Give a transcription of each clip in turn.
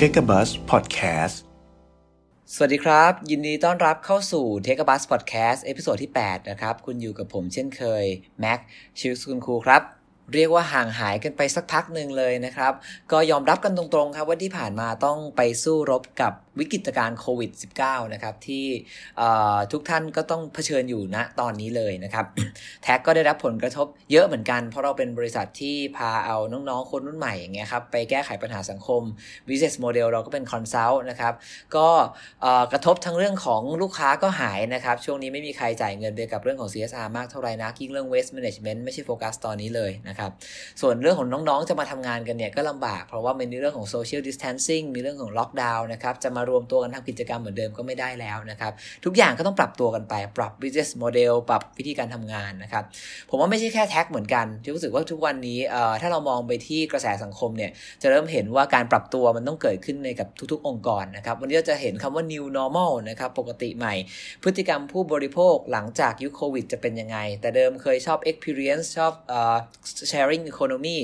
Take a Buzz Podcast สวัสดีครับ ยินดีต้อนรับเข้าสู่ Take a Buzz Podcast episode ที่ 8 นะครับ คุณอยู่กับผมเช่นเคย แม็กชิวสุนครูครับ เรียกว่าห่างหายกันไปสักพักหนึ่งเลยนะครับ ก็ยอมรับกันตรงๆครับว่าที่ผ่านมาต้องไปสู้รบกับ วิกฤตการณ์โควิด -19 นะครับที่ทุกท่านก็ต้องเผชิญอยู่ณตอนนี้เลยนะครับแท็กก็ได้รับผลกระทบเยอะเหมือนกัน เพราะเราเป็นบริษัทที่พาเอาน้องๆ คนรุ่นใหม่อย่างเงี้ยครับไปแก้ไขปัญหาสังคม business model เราก็เป็น consult นะครับก็กระทบทั้งเรื่องของลูกค้าก็หายนะครับช่วงนี้ไม่มีใครจ่ายเงินไปกับเรื่องของ CSR มากเท่าไหร่นะยิ่งเรื่อง waste management ไม่ใช่โฟกัสตอนนี้เลยนะครับส่วนเรื่องของน้องๆจะมาทำงานกันเนี่ยก็ลำบาก เพราะว่ามันมีเรื่องของ social distancing มีเรื่องของล็อกดาวน์นะครับจะมารวมตัวกันทำกิจกรรมเหมือนเดิมก็ไม่ได้แล้วนะครับ ทุกอย่างก็ต้องปรับตัวกันไป ปรับ business model ปรับวิธีการทำงานนะครับ ผมว่าไม่ใช่แค่แท็กเหมือนกันที่รู้สึกว่าทุกวันนี้ถ้าเรามองไปที่กระแสสังคมเนี่ยจะเริ่มเห็นว่าการปรับตัวมันต้องเกิดขึ้นในกับทุกๆ องค์กรนะครับวันนี้เราจะเห็นคำว่า new normal นะครับปกติใหม่ พฤติกรรมผู้บริโภคหลังจากยุคโควิดจะเป็นยังไง แต่เดิมเคยชอบ experience ชอบ sharing economy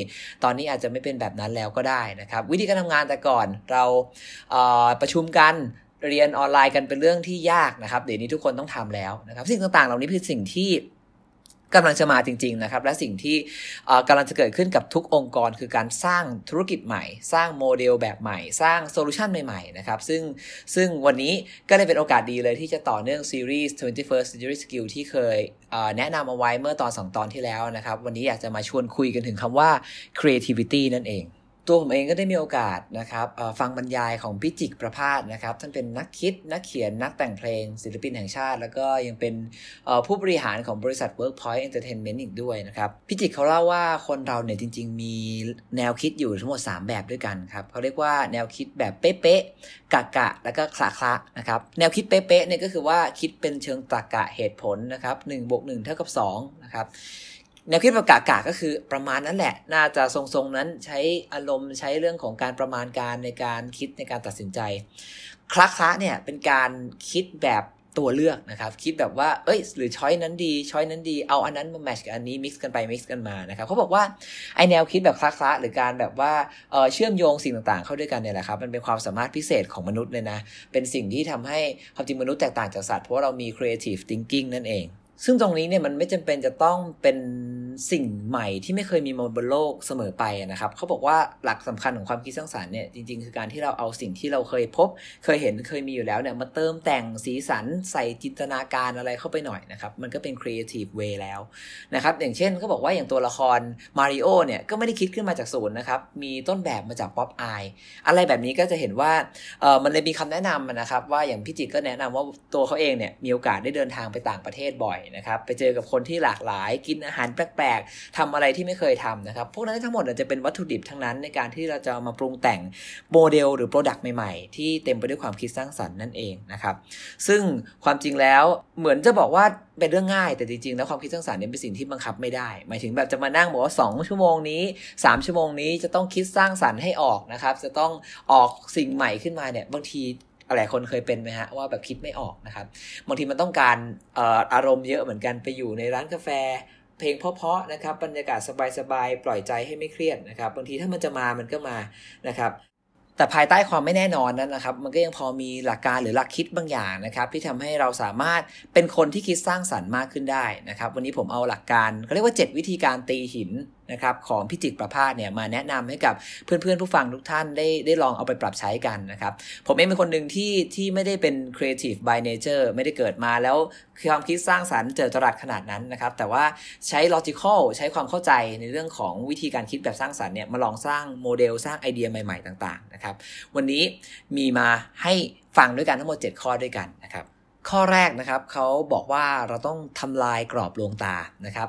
ตอนนี้อาจจะไม่เป็นแบบนั้นแล้วก็ได้นะครับ วิธีการทำงานแต่ก่อนเราประชุมกันเรียนออนไลน์กันเป็นเรื่องที่ยากนะครับเดี๋ยวนี้ทุกคนต้องทำแล้วนะครับ สิ่งต่างๆ เหล่านี้คือสิ่งที่กำลังจะมาจริง ๆนะครับ และสิ่งที่กำลังจะเกิดขึ้นกับทุกองค์กร คือการสร้างธุรกิจใหม่ สร้างโมเดลแบบใหม่ สร้าง solution ใหม่ๆนะครับซึ่งซึ่งวันนี้ก็เลยเป็นโอกาสดีเลยที่จะต่อเนื่องซีรีส์ 21st Century Skill ที่เคยแนะนำเอาไว้เมื่อตอนสองตอนที่แล้วนะครับ วันนี้อยากจะมาชวนคุยกันถึงคำว่า creativity นั่นเอง ตัวผมเองก็ได้มีโอกาสนะครับฟังบรรยายของพี่จิกประภาสนะครับท่านเป็นนักคิดนักเขียนนักแต่งเพลง ศิลปินแห่งชาติ แล้วก็ยังเป็นผู้บริหารของบริษัท Workpoint Entertainment อีกด้วยนะครับพี่จิกเขาเล่าว่าคนเราเนี่ยจริง ๆ มีแนวคิดอยู่ทั้งหมด 3 แบบด้วยกันครับเขาเรียกว่าแนวคิดแบบเป๊ะๆกะกะ แล้วก็คละคละนะครับแนวคิดเป๊ะๆเนี่ยก็คือว่าคิดเป็นเชิงตรรกะเหตุผลนะครับ1บวก1เท่ากับ2นะครับ แนวคิดประกาศกาก็คือประมาณนั้นแหละ น่าจะทรงๆนั้นใช้อารมณ์ใช้เรื่องของการประมาณการในการคิดในการตัดสินใจ คละคละเนี่ยเป็นการคิดแบบตัวเลือกนะครับ คิดแบบว่า เอ้ย หรือช้อยนั้นดีช้อยนั้นดี เอาอันนั้นมาแมชกับอันนี้มิกซ์กันไปมิกซ์กันมานะครับเขาบอกว่าไอแนวคิดแบบคละหรือการแบบว่าเเชื่อมโยงสิ่งต่างๆ เข้าด้วยกันเนี่ยแหละครับ มันเป็นความสามารถพิเศษของมนุษย์เลยนะ เป็นสิ่งที่ทำให้ความจริงมนุษย์แตกต่างจากสัตว์เพราะาเรามี creative thinking นั่นเอง ซึ่งตรงนี้เนี่ยมันไม่จำเป็นจะต้องเป็นสิ่งใหม่ที่ไม่เคยมีมาบนโลกเสมอไปนะครับ เขาบอกว่าหลักสำคัญของความคิดสร้างสารรค์เนี่ยจริงๆ คือการที่เราเอาสิ่งที่เราเคยพบ เคยเห็นเคยมีอยู่แล้วเนี่ยมาเติมแต่งสีสันใส่จินตนาการอะไรเข้าไปหน่อยนะครับมันก็เป็น creative way แล้วนะครับอย่างเช่นเขาบอกว่าอย่างตัวละครมาริโอเนี่ยก็ไม่ได้คิดขึ้นมาจากศูนย์นะครับมีต้นแบบมาจากป๊อปอายอะไรแบบนี้ก็จะเห็นว่าเออมันเลยมีคำแนะนำนะครับว่าอย่างพี่จิตก็แนะนำว่าตัวเขาเองเนี่ยมีโอกาสได้เดินทางไปต่างประเทศบ่อยนะครับไปเจอกับคนที่หลากหลาย กินอาหารแปลกๆทำอะไรที่ไม่เคยทำนะครับพวกนั้นทั้งหมดจะเป็นวัตถุดิบทั้งนั้นในการที่เราจะมาปรุงแต่งโมเดลหรือ product ใหม่ๆ ที่เต็มไปด้วยความคิดสร้างสรรค์นั่นเองนะครับซึ่งความจริงแล้วเหมือนจะบอกว่าเป็นเรื่องง่ายแต่จริงๆแล้วความคิดสร้างสรรค์เนี่ยเป็นสิ่งที่บังคับไม่ได้ หมายถึงแบบจะมานั่งบอกว่า2ชั่วโมงนี้ 3 ชั่วโมงนี้จะต้องคิดสร้างสรรค์ให้ออกนะครับจะต้องออกสิ่งใหม่ขึ้นมาเนี่ยบางที หลายคนเคยเป็นไหมฮะว่าแบบคิดไม่ออกนะครับบางทีมันต้องการอารมณ์เยอะเหมือนกันไปอยู่ในร้านกาแฟ เพลงเพราะๆนะครับบรรยากาศสบายๆปล่อยใจให้ไม่เครียดนะครับบางทีถ้ามันจะมามันก็มานะครับแต่ภายใต้ความไม่แน่นอนนั้นนะครับ มันก็ยังพอมีหลักการหรือหลักคิดบางอย่างนะครับ ที่ทำให้เราสามารถเป็นคนที่คิดสร้างสรรค์มากขึ้นได้นะครับ วันนี้ผมเอาหลักการเขาเรียกว่า 7 วิธีการตีหิน นะครับของพิจิตรประพาสเนี่ยมาแนะนำให้กับเพื่อนๆผู้ฟังทุกท่านได้ได้ลองเอาไปปรับใช้กันนะครับผมเองเป็นคนหนึ่งที่ที่ไม่ได้เป็น creative by nature ไม่ได้เกิดมาแล้วความคิดสร้างสรรค์เจอจรัสขนาดนั้นนะครับแต่ว่าใช้ logical ใช้ความเข้าใจในเรื่องของวิธีการคิดแบบสร้างสรรค์เนี่ยมาลองสร้างโมเดลสร้างไอเดียใหม่ๆต่างๆนะครับวันนี้มีมาให้ฟังด้วยกันทั้งหมด 7 ข้อด้วยกันนะครับข้อแรกนะครับเขาบอกว่าเราต้องทำลายกรอบลวงตานะครับ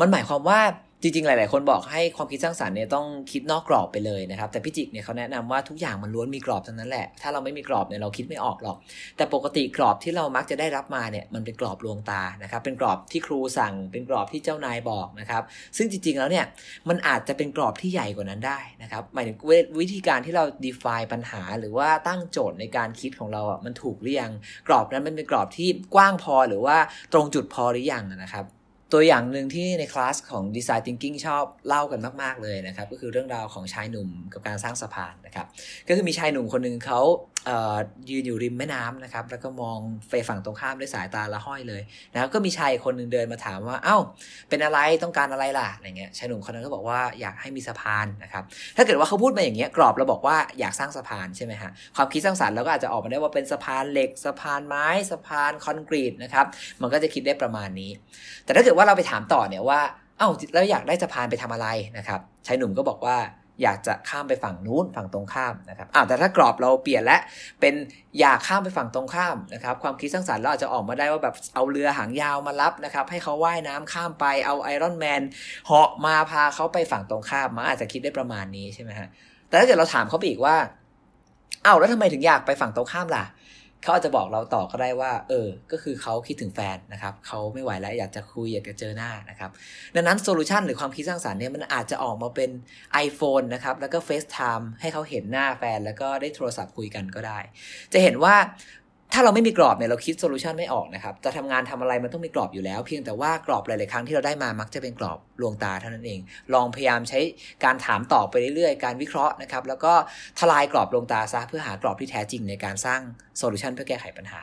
มันหมายความว่า จริงๆ หลาย ๆ คนบอกให้ความคิดสร้างสารรค์เนี่ยต้องคิดนอกกรอบไปเลยนะครับ แต่พี่จิกเนี่ยเขาแนะนำว่าทุกอย่างมันล้วนมีกรอบทั้งนั้นแหละ ถ้าเราไม่มีกรอบเนี่ยเราคิดไม่ออกหรอก แต่ปกติกรอบที่เรามักจะได้รับมาเนี่ยมันเป็นกรอบลวงตานะครับ เป็นกรอบที่ครูสั่ง เป็นกรอบที่เจ้านายบอกนะครับ ซึ่งจริง ๆ แล้วเนี่ยมันอาจจะเป็นกรอบที่ใหญ่กว่านั้นได้นะครับ หมายถึงวิธีการที่เรา define ปัญหา หรือว่าตั้งโจทย์ในการคิดของเราอะมันถูกหรือยัง กรอบนั้นมันเป็นกรอบที่กว้างพอหรือว่าตรงจุดพอหรือยังนะครับ ตัวอย่างหนึ่งที่ในคลาสของ Design Thinking ชอบเล่ากันมาก ๆ เลยนะครับ ก็คือเรื่องราวของชายหนุ่มกับการสร้างสะพานนะครับ ก็คือมีชายหนุ่มคนหนึ่งเขา ยืนอยู่ริมแม่น้ำนะครับ แล้วก็มองไปฝั่งตรงข้ามด้วยสายตาละห้อยเลยนะครับก็มีชายคนหนึ่งเดินมาถามว่า เอ้า เป็นอะไรต้องการอะไรล่ะอะไรเงี้ยชายหนุ่มคนนั้นก็บอกว่าอยากให้มีสะพานนะครับ ถ้าเกิดว่าเขาพูดมาอย่างเงี้ยกรอบเราบอกว่าอยากสร้างสะพานใช่ไหมฮะความคิดสร้างสรรค์เราก็อาจจะออกมาได้ว่าเป็นสะพานเหล็กสะพานไม้สะพานคอนกรีตนะครับ มันก็จะคิดได้ประมาณนี้ แต่ถ้าเกิดว่าเราไปถามต่อเนี่ยว่า เอ้าแล้วอยากได้สะพานไปทำอะไรนะครับชายหนุ่มก็บอกว่า อยากจะข้ามไปฝั่งนู้นฝั่งตรงข้ามนะครับอ้าวแต่ถ้ากรอบเราเปลี่ยนและเป็นอยากข้ามไปฝั่งตรงข้ามนะครับความคิดสร้างสรรค์เราอาจจะออกมาได้ว่าแบบเอาเรือหางยาวมารับนะครับให้เขาว่ายน้ำข้ามไปเอาไอรอนแมนเหาะมาพาเขาไปฝั่งตรงข้ามมันอาจจะคิดได้ประมาณนี้ใช่ไหมฮะแต่ถ้าเกิดเราถามเขาไปอีกว่าเอ้าแล้วทำไมถึงอยากไปฝั่งตรงข้ามล่ะ เขาอาจจะบอกเราต่อก็ได้ว่า เออ ก็คือเขาคิดถึงแฟนนะครับเขาไม่ไหวแล้วอยากจะคุยอยากจะเจอหน้านะครับดังนั้น solution หรือความคิดสร้างสรรค์เนี่ยมันอาจจะออกมาเป็น iPhone นะครับแล้วก็ FaceTime ให้เขาเห็นหน้าแฟน แล้วก็ได้โทรศัพท์คุยกันก็ได้ จะเห็นว่า ถ้าเราไม่มีกรอบเนี่ยเราคิด solution ไม่ออกนะครับ จะทำงานทำอะไรมันต้องมีกรอบอยู่แล้ว เพียงแต่ว่ากรอบหลาย ๆ ครั้งที่เราได้มามักจะเป็นกรอบลวงตาเท่านั้นเอง ลองพยายามใช้การถามตอบไปเรื่อย ๆ การวิเคราะห์นะครับ แล้วก็ทลายกรอบลวงตาซะเพื่อหากรอบที่แท้จริงในการสร้าง solution เพื่อแก้ไขปัญหา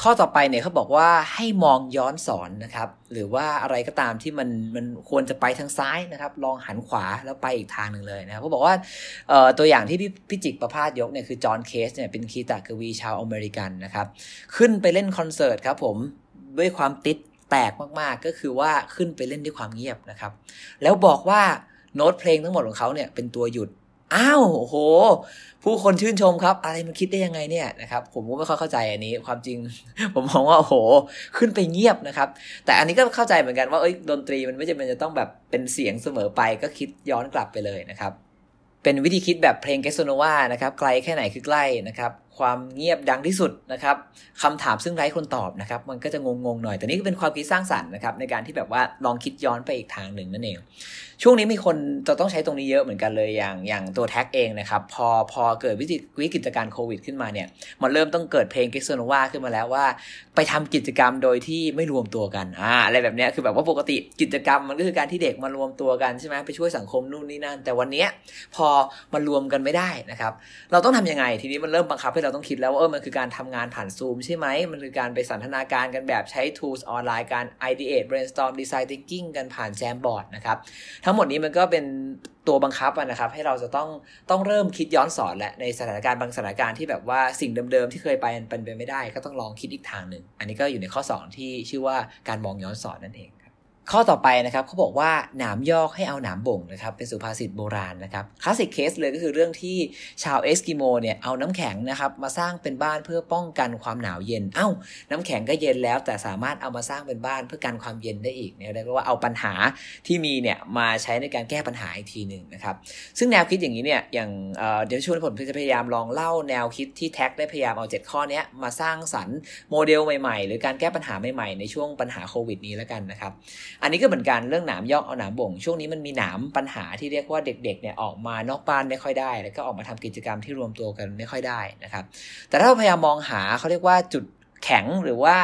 ข้อต่อไปเนี่ยเขาบอกว่าให้มองย้อนศรนะครับ หรือว่าอะไรก็ตามที่มันมันควรจะไปทางซ้ายนะครับ ลองหันขวาแล้วไปอีกทางหนึ่งเลยนะครับเขาบอกว่าตัวอย่างที่พี่พิจิกประพาสยกเนี่ยคือจอห์นเคจเนี่ยเป็นคีตกวีชาวอเมริกันนะครับ ขึ้นไปเล่นคอนเสิร์ตครับผมด้วยความติสต์แตกมากๆ ก็คือว่าขึ้นไปเล่นด้วยความเงียบนะครับ แล้วบอกว่าโน้ตเพลงทั้งหมดของเขาเนี่ยเป็นตัวหยุด อ้าวโห ผู้คนชื่นชมครับ อะไรมันคิดได้ยังไงเนี่ยนะครับผมก็ไม่ค่อยเข้าใจอันนี้ความจริง ผมมองว่าโอ้โห ขึ้นไปเงียบนะครับ แต่อันนี้ก็เข้าใจเหมือนกันว่าเอ้ยดนตรีมันไม่จำเป็นจะต้องแบบเป็นเสียงเสมอไปก็คิดย้อนกลับไปเลยนะครับเป็นวิธีคิดแบบเพลงเกสโซโนวานะครับไกลแค่ไหนคือใกล้นะครับความเงียบดังที่สุดนะครับคำถามซึ่งไร้คนตอบนะครับ มันก็จะงงๆหน่อย แต่นี่ก็เป็นความคิดสร้างสรรค์นะครับในการที่แบบว่าลองคิดย้อนไปอีกทางหนึ่งนั่นเอง ช่วงนี้มีคนจะต้องใช้ตรงนี้เยอะเหมือนกันเลยอย่างอย่างตัวแท็กเองนะครับพอพอเกิดวิกฤตวิกฤตการโควิดขึ้นมาเนี่ยมันเริ่มต้องเกิดเพลงเกสโซโนวาขึ้นมาแล้วว่า ไปทำกิจกรรมโดยที่ไม่รวมตัวกันอ่าอะไรแบบเนี้ยคือแบบว่าปกติกิจกรรมมันก็คือการที่เด็กมารวมตัวกันใช่ไหมไปช่วยสังคมนู่นนี่นั่น แต่วันนี้พอมารวมกันไม่ได้นะครับ เราต้องทำยังไงทีนี้มันเริ่มบังคับให้เราต้องคิดแล้วว่าเออมันคือการทำงานผ่านซูมใช่ไหม มันคือการไปสันทนาการกันแบบใช้ tools ออนไลน์การ ideate brainstorm design thinking กันผ่าน Jamboard นะครับ ทั้งหมดนี้มันก็เป็นตัวบังคับนะครับ ให้เราจะต้องต้องเริ่มคิดย้อนศรแหละในสถานการณ์บางสถานการณ์ที่แบบว่าสิ่งเดิมๆ ที่เคยไปเป็นไปไม่ได้ ก็ต้องลองคิดอีกทางหนึ่งอันนี้ก็อยู่ในข้อ 2 ที่ชื่อว่าการมองย้อนศรนั่นเอง ข้อต่อไปนะครับเขาบอกว่าหนามยอกให้เอาหนามบ่งนะครับเป็นสุภาษิตโบราณนะครับ classic case เลยก็คือเรื่องที่ชาวเอสกิโมเนี่ยเอาน้ำแข็งนะครับมาสร้างเป็นบ้านเพื่อป้องกันความหนาวเย็น เอ้า น้ำแข็งก็เย็นแล้ว แต่สามารถเอามาสร้างเป็นบ้านเพื่อกันความเย็นได้อีกเนี่ยเรียกว่าเอาปัญหาที่มีเนี่ยมาใช้ในการแก้ปัญหาอีกทีหนึ่งนะครับซึ่งแนวคิดอย่างนี้เนี่ยอย่างเอ่อเดี๋ยวช่วงนี้ผมจะพยายามลองเล่าแนวคิดที่แท็กได้พยายามเอา 7 ข้อนี้มาสร้างสรรค์โมเดลใหม่ๆ หรือการแก้ปัญหาใหม่ๆ ในช่วงปัญหาโควิดนี้แล้วกันนะครับอันนี้ก็เหมือนกันเรื่องหนามยอกเอาหนามบ่ง ช่วงนี้มันมีหนามปัญหาที่เรียกว่าเด็กๆเนี่ยออกมานอกบ้านไม่ค่อยได้ แล้วก็ออกมาทำกิจกรรมที่รวมตัวกันไม่ค่อยได้นะครับ แต่ถ้าเราพยายามมองหาเขาเรียกว่าจุดแข็งหรือว่า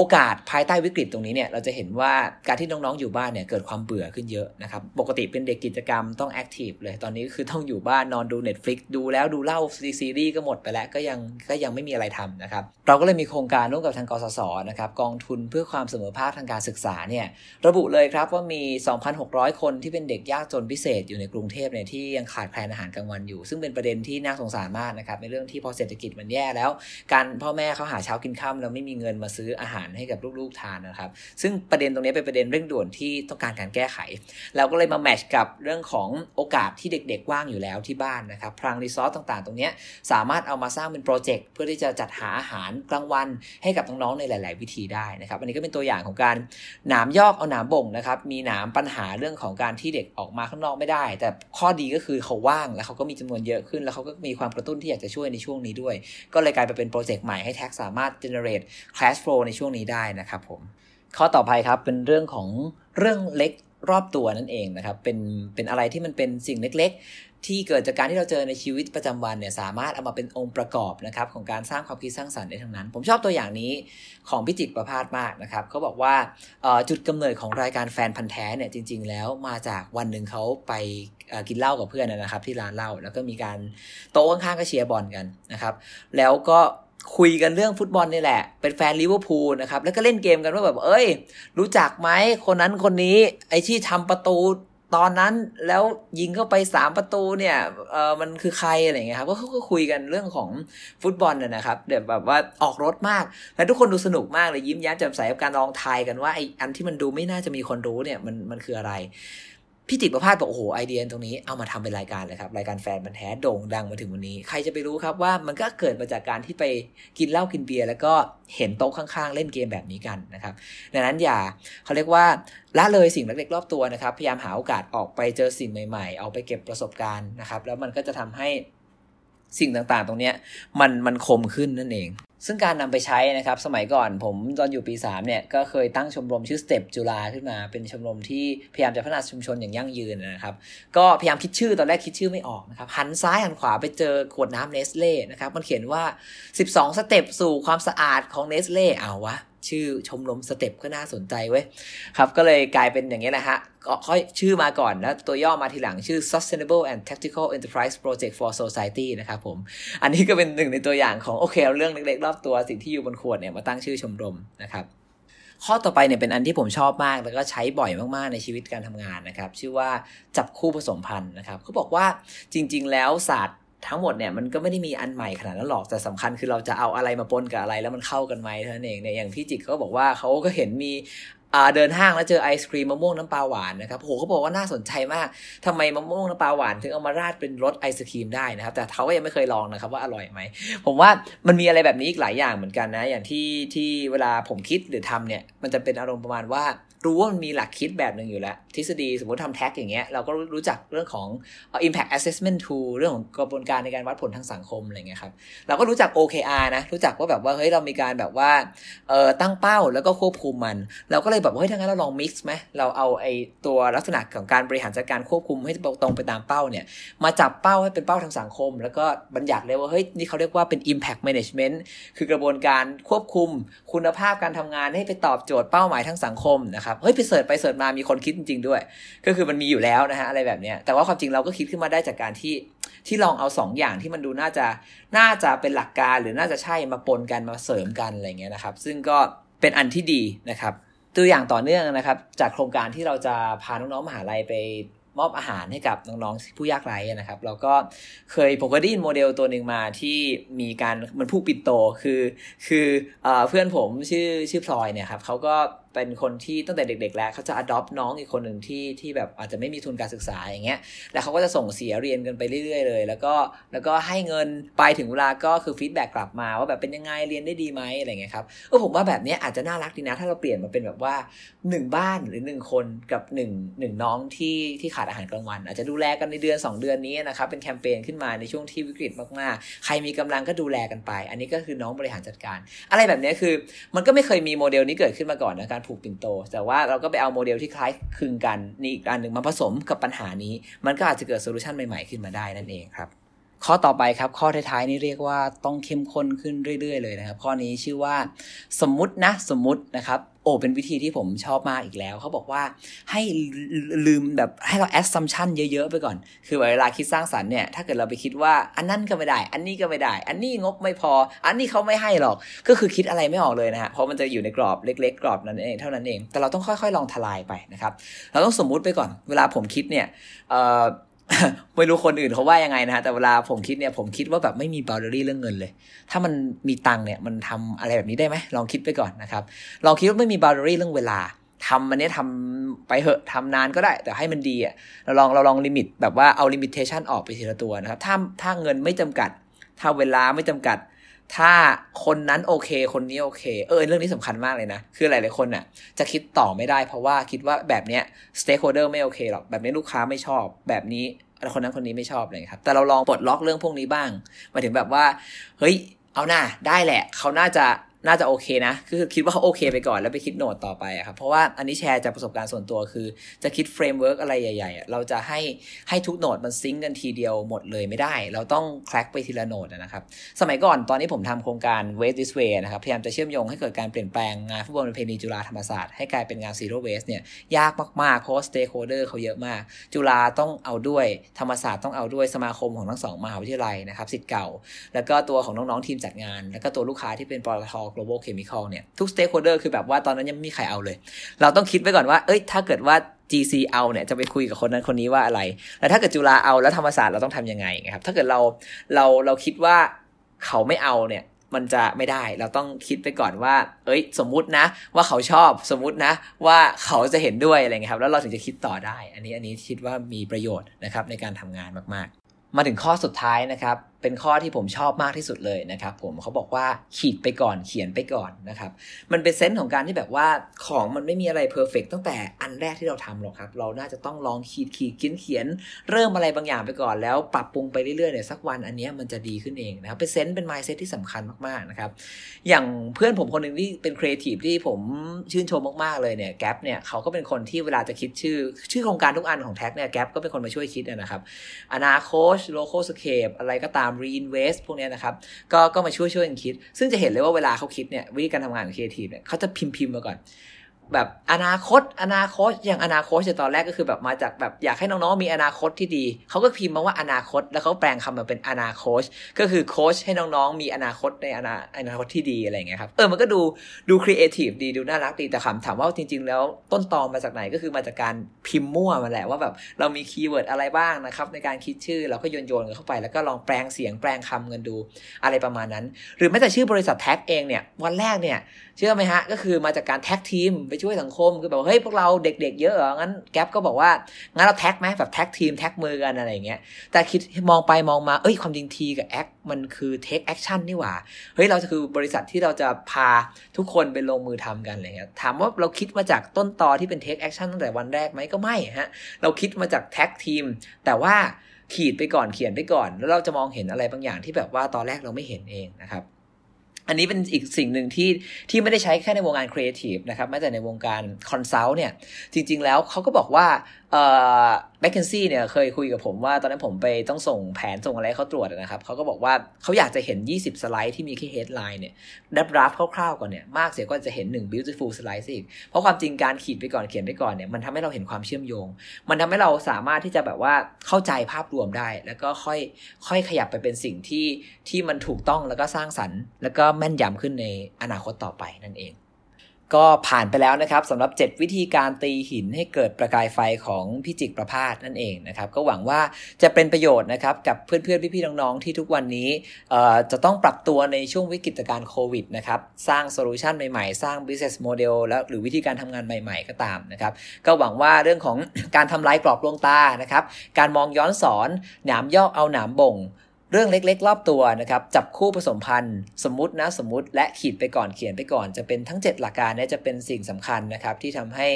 โอกาสภายใต้วิกฤตตรงนี้เนี่ยเราจะเห็นว่าการที่น้องๆอยู่บ้านเนี่ยเกิดความเบื่อขึ้นเยอะนะครับปกติเป็นเด็กกิจกรรมต้องแอคทีฟเลยตอนนี้คือต้องอยู่บ้านนอนดู Netflix ดูแล้วดูเล่าซีรีส์ก็หมดไปแล้วก็ยังก็ยังไม่มีอะไรทำนะครับเราก็เลยมีโครงการร่วมกับทางกสศนะครับกองทุนเพื่อความเสมอภาคทางการศึกษาเนี่ยระบุเลยครับว่ามี 2,600 คนที่เป็นเด็กยากจนพิเศษอยู่ในกรุงเทพเนี่ยที่ยังขาดแคลนอาหารกลางวันอยู่ ซึ่งเป็นประเด็นที่น่าสงสารมากนะครับในเรื่องที่พอเศรษฐกิจมันแย่แล้ว การพ่อแม่เขาหาเช้ากินค่ำแล้วไม่มีเงินมาซื้ออาหารให้กับลูกๆทานนะครับ ซึ่งประเด็นตรงนี้เป็นประเด็นเร่งด่วนที่ต้องการการแก้ไข เราก็เลยมาแมทช์กับเรื่องของโอกาสที่เด็กๆว่างอยู่แล้วที่บ้านนะครับพลังรีซอสต่างๆ ตรงนี้สามารถเอามาสร้างเป็นโปรเจกต์เพื่อที่จะจัดหาอาหารกลางวันให้กับน้องๆในหลาย ๆ วิธีได้นะครับอันนี้ก็เป็นตัวอย่างของการหนามยอกเอาหนามบ่งนะครับมีหนามปัญหาเรื่องของการที่เด็กออกมาข้างนอกไม่ได้ แต่ข้อดีก็คือเขาว่างแล้วเขาก็มีจำนวนเยอะขึ้น แล้วเขาก็มีความกระตุ้นที่อยากจะช่วยในช่วงนี้ด้วย ก็เลยกลายไปเป็นโปรเจกต์ใหม่ให้แท็กสามารถ generate cash flow ในช่วงนี้ได้นะครับผมข้อต่อไปครับเป็นเรื่องของเรื่องเล็กรอบตัวนั่นเองนะครับเป็นเป็นอะไรที่มันเป็นสิ่งเล็ก ๆ ที่เกิดจากการที่เราเจอในชีวิตประจำวันเนี่ยสามารถเอามาเป็นองค์ประกอบนะครับของการสร้างความคิดสร้างสรรค์ได้ทั้งนั้น ผมชอบตัวอย่างนี้ของพิจิตรประพาสมากนะครับเขาบอกว่าจุดกำเนิดของรายการแฟนพันธ์แท้เนี่ยจริง ๆ แล้วมาจากวันหนึ่งเขาไปกินเหล้ากับเพื่อนนะครับที่ร้านเหล้าแล้วก็มีการโต๊ะข้างๆก็เชียร์บอลกันนะครับแล้วก็ คุยกันเรื่องฟุตบอลนี่แหละ เป็นแฟนลิเวอร์พูลนะครับ แล้วก็เล่นเกมกันว่าแบบ เอ้ย รู้จักไหมคนนั้นคนนี้ ไอ้ที่ทำประตูตอนนั้นแล้วยิงเข้าไปสามประตูเนี่ยเออมันคือใครอะไรเงี้ยครับก็เขาก็คุยกันเรื่องของฟุตบอลนะครับเดี๋ยวแบบว่าออกรสมาก แล้วทุกคนดูสนุกมากเลยยิ้มแย้มแจ่มใสกับการลองทายกันว่าไอ้อันที่มันดูไม่น่าจะมีคนรู้เนี่ยมันมันคืออะไร พี่จิตประพาสบอกโอ้โหไอเดียตรงนี้เอามาทำเป็นรายการเลยครับ รายการแฟนมันแท้โด่งดังมาถึงวันนี้ ใครจะไปรู้ครับว่ามันก็เกิดมาจากการที่ไปกินเหล้ากินเบียร์แล้วก็เห็นโต๊ะข้างๆ เล่นเกมแบบนี้กันนะครับดังนั้นอย่าเขาเรียกว่าละเลยสิ่งเล็กๆรอบตัวนะครับ พยายามหาโอกาสออกไปเจอสิ่งใหม่ๆ เอาไปเก็บประสบการณ์นะครับ แล้วมันก็จะทำให้สิ่งต่างๆ ตรงนี้มันมันคมขึ้นนั่นเอง ซึ่งการนำไปใช้นะครับ สมัยก่อนผมตอนอยู่ปี 3 เนี่ย ก็เคยตั้งชมรมชื่อสเต็ปจุฬาขึ้นมา เป็นชมรมที่พยายามจะพัฒนาชุมชนอย่างยั่งยืนนะครับ ก็พยายามคิดชื่อตอนแรกคิดชื่อไม่ออกนะครับ หันซ้ายหันขวาไปเจอขวดน้ำเนสเล่นะครับ มันเขียนว่า 12 สเต็ปสู่ความสะอาดของเนสเล่เอาวะชื่อชมรมสเต็ปก็น่าสนใจเว้ยครับก็เลยกลายเป็นอย่างนี้แหละฮะก็ค่อยชื่อมาก่อนแล้วตัวย่อมาทีหลังชื่อ Sustainable and Tactical Enterprise Project for Society นะครับผม อันนี้ก็เป็นหนึ่งในตัวอย่างของโอเคเรื่องเล็กๆรอบตัวสิ่งที่อยู่บนขวดเนี่ยมาตั้งชื่อชมรมนะครับ ข้อต่อไปเนี่ยเป็นอันที่ผมชอบมาก แล้วก็ใช้บ่อยมากๆในชีวิตการทำงานนะครับ ชื่อว่าจับคู่ผสมพันธุ์นะครับเขาบอกว่าจริง ๆ แล้วศาสตร์ทั้งหมดเนี่ยมันก็ไม่ได้มีอันใหม่ขนาดนั้นหรอกแต่สำคัญคือเราจะเอาอะไรมาปนกับอะไรแล้วมันเข้ากันไหมเท่านั้นเองเนี่ยอย่างพี่จิกเขาบอกว่าเขาก็เห็นมี เดินห้างแล้วเจอไอศครีมมะม่วงน้ำปลาหวานนะครับโหเขาบอกว่าน่าสนใจมากทำไมมะม่วงน้ำปลาหวานถึงเอามาราดเป็นรสไอศครีมได้นะครับ แต่เขาก็ยังไม่เคยลองนะครับว่าอร่อยไหมผมว่ามันมีอะไรแบบนี้อีกหลายอย่างเหมือนกันนะ อย่างที่ที่เวลาผมคิดหรือทำเนี่ย มันจะเป็นอารมณ์ประมาณว่า รู้ว่ามันมีหลักคิดแบบหนึ่งอยู่แล้ว ทฤษฎีสมมติทำแท็กอย่างเงี้ยเราก็รู้จักเรื่องของ impact assessment tool เรื่องของกระบวนการในการวัดผลทางสังคมอะไรเงี้ยครับเราก็รู้จัก OKR นะ รู้จักว่าแบบว่าเฮ้ยเรามีการแบบว่าเอ่อตั้งเป้าแล้วก็ควบคุมมัน เราก็เลยแบบเฮ้ยถ้างั้นเราลอง mix ไหมเราเอาไอ้ตัวลักษณะของการบริหารจัดการควบคุมให้ตรงไปตามเป้าเนี่ยมาจับเป้าให้เป็นเป้าทางสังคม แล้วก็บัญญัติเลยว่าเฮ้ยนี่เขาเรียกว่าเป็น impact management คือกระบวนการควบคุมคุณภาพการทำงานให้ไปตอบโจทย์เป้าหมายทางสังคมนะครับเฮ้ยไปเสิร์ชไปเสิร์ชมามีคนคิดจริง ๆ ด้วย ก็คือมันมีอยู่แล้วนะฮะอะไรแบบเนี้ยแต่ว่าความจริงเราก็คิดขึ้นมาได้จากการที่ที่ลองเอา2ออย่างที่มันดูน่าจะน่าจะเป็นหลักการหรือน่าจะใช่มาปนกันมาเสริมกันอะไรเงี้ยนะครับ ซึ่งก็เป็นอันที่ดีนะครับ ตัวอย่างต่อเนื่องนะครับ จากโครงการที่เราจะพาน้องๆมหาลัยไปมอบอาหารให้กับน้องๆผู้ยากไร้นะครับเราก็เคยผมก็ได้ยินโมเดลตัวหนึ่งมาที่มีการมันผูกปิ่นโตคือคือเพื่อนผมชื่อชื่อพลอยเนี่ยครับเขาก็ เป็นคนที่ตั้งแต่เด็ก ๆ แล้วเขาจะ adopt น้องอีกคนหนึ่งที่ที่แบบอาจจะไม่มีทุนการศึกษาอย่างเงี้ยแล้วเขาก็จะส่งเสียเรียนกันไปเรื่อย ๆ เลย แล้วก็แล้วก็ให้เงินไปถึงเวลาก็คือ feedback กลับมาว่าแบบเป็นยังไงเรียนได้ดีไหมอะไรเงี้ยครับเออผมว่าแบบนี้อาจจะน่ารักดีนะ ถ้าเราเปลี่ยนมาเป็นแบบว่า 1 บ้านหรือ 1 คนกับ1 1น้องที่ที่ขาดอาหารกลางวัน อาจจะดูแลกันในเดือน 2 เดือนนี้นะครับเป็นแคมเปญขึ้นมาในช่วงที่วิกฤตมากๆ ใครมีกำลังก็ดูแลกันไป อันนี้ก็คือน้องบริหารจัดการ อะไรแบบนี้คือ มันก็ไม่เคยมีโมเดลนี้เกิดขึ้นมาก่อนนะการผูกปิ่นโต แต่ว่าเราก็ไปเอาโมเดลที่คล้ายคลึงกันนี่อีกอันหนึ่งมาผสมกับปัญหานี้ มันก็อาจจะเกิด solution ใหม่ๆขึ้นมาได้นั่นเองครับ ข้อต่อไปครับ ข้อท้ายๆนี่เรียกว่าต้องเข้มข้นขึ้นเรื่อย ๆ เลยนะครับ ข้อนี้ชื่อว่าสมมุตินะสมมุตินะครับ อ้เป็นวิธีที่ผมชอบมากอีกแล้ว เขาบอกว่าให้ลืมแบบให้เรา assumption เยอะๆไปก่อน คือเวลาคิดสร้างสรรค์เนี่ยถ้าเกิดเราไปคิดว่าอันนั้นก็ไม่ได้ อันนี้ก็ไม่ได้ อันนี้งบไม่พอ อันนี้เขาไม่ให้หรอก ก็คือคิดอะไรไม่ออกเลยนะฮะเพราะมันจะอยู่ในกรอบเล็ก ๆ กรอบนั้นเองเท่านั้นเองแต่เราต้องค่อยๆ ลองทลายไปนะครับเราต้องสมมุติไปก่อน เวลาผมคิดเนี่ย ไม่รู้คนอื่นเขาว่ายังไงนะฮะแต่เวลาผมคิดเนี่ยผมคิดว่าแบบไม่มี boundary เรื่องเงินเลย ถ้ามันมีตังเนี่ยมันทำอะไรแบบนี้ได้ไหมลองคิดไปก่อนนะครับลองคิดว่าไม่มี boundary เรื่องเวลาทำมันเนี้ยทำไปเหอะทำนานก็ได้ แต่ให้มันดีอะเราลองเราลอง limit แบบว่าเอา limitation ออกไปทีละตัวนะครับถ้าถ้าเงินไม่จำกัด ถ้าเวลาไม่จำกัด ถ้าคนนั้นโอเค คนนี้โอเค เออเรื่องนี้สำคัญมากเลยนะ คือหลายๆคนน่ะ จะคิดต่อไม่ได้เพราะว่าคิดว่าแบบเนี้ย stakeholder ไม่โอเคหรอกแบบนี้ลูกค้าไม่ชอบแบบนี้ คนนั้นคนนี้ไม่ชอบเลยครับ แต่เราลองปลดล็อกเรื่องพวกนี้บ้างมาถึงแบบว่า เฮ้ย เอาน่าได้แหละ เขาน่าจะ น่าจะโอเคนะ คือคิดว่าเขาโอเคไปก่อนแล้วไปคิด node ต่อไปครับ เพราะว่าอันนี้แชร์จากประสบการณ์ส่วนตัวคือ จะคิด framework อะไรใหญ่ๆ เราจะให้ให้ทุก node มัน sync กันทีเดียวหมดเลยไม่ได้ เราต้อง crack ไปทีละ node นะครับ สมัยก่อนตอนนี้ผมทำโครงการ Waste This Way นะครับ พยายามจะเชื่อมโยงให้เกิดการเปลี่ยนแปลงงานฟุตบอลประเพณีจุฬาธรรมศาสตร์ให้กลายเป็นงาน Zero Waste เนี่ยยากมากๆ เพราะว่า stakeholder เขาเยอะมาก จุฬาต้องเอาด้วยธรรมศาสตร์ต้องเอาด้วยสมาคมของทั้งสองมหาวิทยาลัยนะครับสิทธิ์เก่า แล้วก็ตัวของน้องๆทีมจัดงาน แล้วก็ตัวลูกค้าที่เป็นปตท global chemical เนี่ยทุก stakeholder คือแบบว่าตอนนั้นยังไม่มีใครเอาเลย เราต้องคิดไว้ก่อนว่า เอ้ยถ้าเกิดว่า GC เอาเนี่ยจะไปคุยกับคนนั้นคนนี้ว่าอะไร แล้วถ้าเกิดจุฬาเอาแล้วธรรมศาสตร์เราต้องทำยังไงครับ ถ้าเกิดเราเราเราคิดว่าเขาไม่เอาเนี่ยมันจะไม่ได้ เราต้องคิดไปก่อนว่า เอ้ย สมมุตินะ ว่าเขาชอบ สมมุตินะ ว่าเขาจะเห็นด้วยอะไรเงี้ยครับ แล้วเราถึงจะคิดต่อได้ อันนี้ อันนี้คิดว่ามีประโยชน์นะครับในการทำงานมาก ๆ มาถึงข้อสุดท้ายนะครับเป็นข้อที่ผมชอบมากที่สุดเลยนะครับ ผมเขาบอกว่าขีดไปก่อนเขียนไปก่อนนะครับ มันเป็น sense ของการที่แบบว่าของมันไม่มีอะไร perfect ตั้งแต่อันแรกที่เราทำหรอกครับ เราน่าจะต้องลองขีดขีดเขียนเขียนเริ่มอะไรบางอย่างไปก่อน แล้วปรับปรุงไปเรื่อยๆเนี่ยสักวันอันนี้มันจะดีขึ้นเองนะครับเป็น sense เป็น mindset ที่สำคัญมากๆนะครับ อย่างเพื่อนผมคนหนึ่งที่เป็นครีเอทีฟที่ผมชื่นชมมากๆเลยเนี่ยแก๊ปเนี่ยเขาก็เป็นคนที่เวลาจะคิดชื่อ ชื่อโครงการทุกอันของแท็กเนี่ยแก๊ปก็เป็นคนมาช่วยคิดนะครับอนาโคชโลโคสเคปอะไรก็ตามรีนเวสพวกนี้นะครับ ก็ก็มาช่วยช่วยกันคิด ซึ่งจะเห็นเลยว่าเวลาเขาคิดเนี่ยวิธีการทำงานของครีเอทีฟเนี่ยเขาจะพิมพ์พิมพ์มาก่อน แบบอนาคต อนาคตอย่างอนาคตในตอนแรกก็คือแบบมาจากแบบอยากให้น้องๆมีอนาคตที่ดี เขาก็พิมพ์มาว่าอนาคต แล้วเขาแปลงคำมาเป็นอนาคตก็คือโค้ชให้น้องๆมีอนาคตในอนาอนาคตที่ดีอะไรอย่างเงี้ยครับเออมันก็ดูดูครีเอทีฟดีดูน่ารักดีแต่คำถามว่าจริง ๆ แล้วต้นตอมาจากไหนก็คือมาจากการพิมพ์มั่วมาแหละว่าแบบเรามี keyword อะไรบ้างนะครับในการคิดชื่อเราก็โยนโยนกันเข้าไป แล้วก็ลองแปลงเสียงแปลงคำกันดูอะไรประมาณนั้น หรือแม้แต่ชื่อบริษัทแท็กเองเนี่ยวันแรกเนี่ย เชื่อไหมฮะ ก็คือมาจากการ tag team ไปช่วยสังคมคือแบบเฮ้ยพวกเราเด็กๆเยอะเหรองั้นแก๊ปก็บอกว่างั้นเราแท็กไหมแบบ tag team tag มือกันอะไรอย่างเงี้ยแต่คิดมองไปมองมาเอ้ยความจริง T กับ Act มันคือ take action นี่หว่าเฮ้ยเราจะคือบริษัทที่เราจะพาทุกคนไปลงมือทำกันอะไรเงี้ยถามว่าเราคิดมาจากต้นตอที่เป็น take action ตั้งแต่วันแรกไหมก็ไม่ฮะเราคิดมาจาก tag team แต่ว่าขีดไปก่อนเขียนไปก่อน แล้วเราจะมองเห็นอะไรบางอย่างที่แบบว่าตอนแรกเราไม่เห็นเองนะครับ อันนี้เป็นอีกสิ่งหนึ่งที่ที่ไม่ได้ใช้แค่ในวงการครีเอทีฟนะครับแม้แต่ในวงการ consult เนี่ยจริง ๆ แล้วเขาก็บอกว่า เอ่อแมคเคนซี่เนี่ยเคยคุยกับผมว่าตอนนั้นผมไปต้องส่งแผนส่งอะไรเขาตรวจนะครับเขาก็บอกว่าเขาอยากจะเห็น 20 สไลด์ที่มีแค่ headline เนี่ยดับราฟคร่าวๆก่อนเนี่ยมากเสียก็จะเห็น 1 beautiful slide อีก เพราะความจริงการขีดไปก่อนเขียนไปก่อนเนี่ยมันทำให้เราเห็นความเชื่อมโยง มันทำให้เราสามารถที่จะแบบว่าเข้าใจภาพรวมได้ แล้วก็ค่อยค่อยขยับไปเป็นสิ่งที่ที่มันถูกต้องแล้วก็สร้างสรรค์ แล้วก็แม่นยำขึ้นในอนาคตต่อไปนั่นเอง ก็ผ่านไปแล้วนะครับสำหรับ 7 วิธีการตีหินให้เกิดประกายไฟของพี่จิกประพาสนั่นเองนะครับก็หวังว่าจะเป็นประโยชน์นะครับกับเพื่อนๆ พี่ๆ น้องๆ ที่ทุกวันนี้จะต้องปรับตัวในช่วงวิกฤตการณ์โควิดนะครับสร้างโซลูชันใหม่ๆ สร้าง business model แล้วหรือวิธีการทำงานใหม่ๆ ก็ตามนะครับก็หวังว่าเรื่องของการทำลายกรอบดวงตานะครับการมองย้อนสอนหนามย่อเอาหนามบ่ง เรื่องเล็กๆ รอบตัวนะครับ จับคู่ผสมพันธุ์สมมตินะสมมติและขีดไปก่อนเขียนไปก่อน จะเป็นทั้ง 7 หลักการเนี่ยจะเป็นสิ่งสำคัญนะครับ ที่ทำให้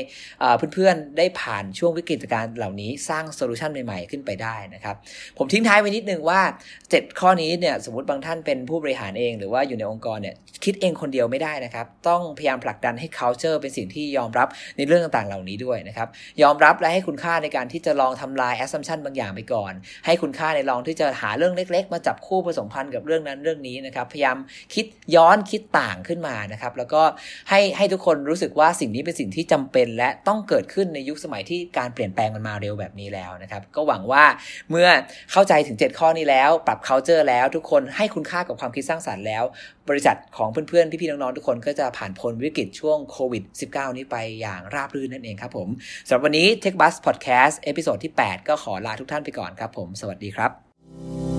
เพื่อนๆ ได้ผ่านช่วงวิกฤตการณ์เหล่านี้สร้างโซลูชันใหม่ๆ ขึ้นไปได้นะครับ ผมทิ้งท้ายไว้นิดนึงว่า 7 ข้อนี้เนี่ยสมมติบางท่านเป็นผู้บริหารเอง หรือว่าอยู่ในองค์กรเนี่ยคิดเองคนเดียวไม่ได้นะครับ ต้องพยายามผลักดันให้ culture เป็นสิ่งที่ยอมรับในเรื่องต่างๆ เหล่านี้ด้วยนะครับยอมรับและให้คุณค่าในการที่จะลองทำลาย assumption บางอย่างไปก่อน ให้คุณค่าในลองที่จะหาเรื่องเล็กๆมาจับคู่ผสมพันธ์กับเรื่องนั้นเรื่องนี้นะครับ พยายามคิดย้อนคิดต่างขึ้นมานะครับ แล้วก็ให้ให้ทุกคนรู้สึกว่าสิ่งนี้เป็นสิ่งที่จำเป็น และต้องเกิดขึ้นในยุคสมัยที่การเปลี่ยนแปลงมันมาเร็วแบบนี้แล้วนะครับ ก็หวังว่าเมื่อเข้าใจถึง 7 ข้อนี้แล้ว ปรับ culture แล้วทุกคนให้คุณค่ากับความคิดสร้างสรรค์แล้ว บริษัทของเพื่อนๆพี่ๆน้องๆทุกคนก็จะผ่านพ้นวิกฤตช่วงโควิด -19 นี้ไปอย่างราบรื่นนั่นเองครับผมสำหรับวันนี้ Take a Buzz Podcast episode ที่ 8 ก็ขอลาทุกท่านไปก่อนครับผม สวัสดีครับ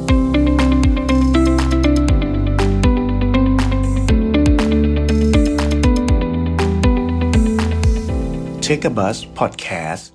Take a Buzz Podcast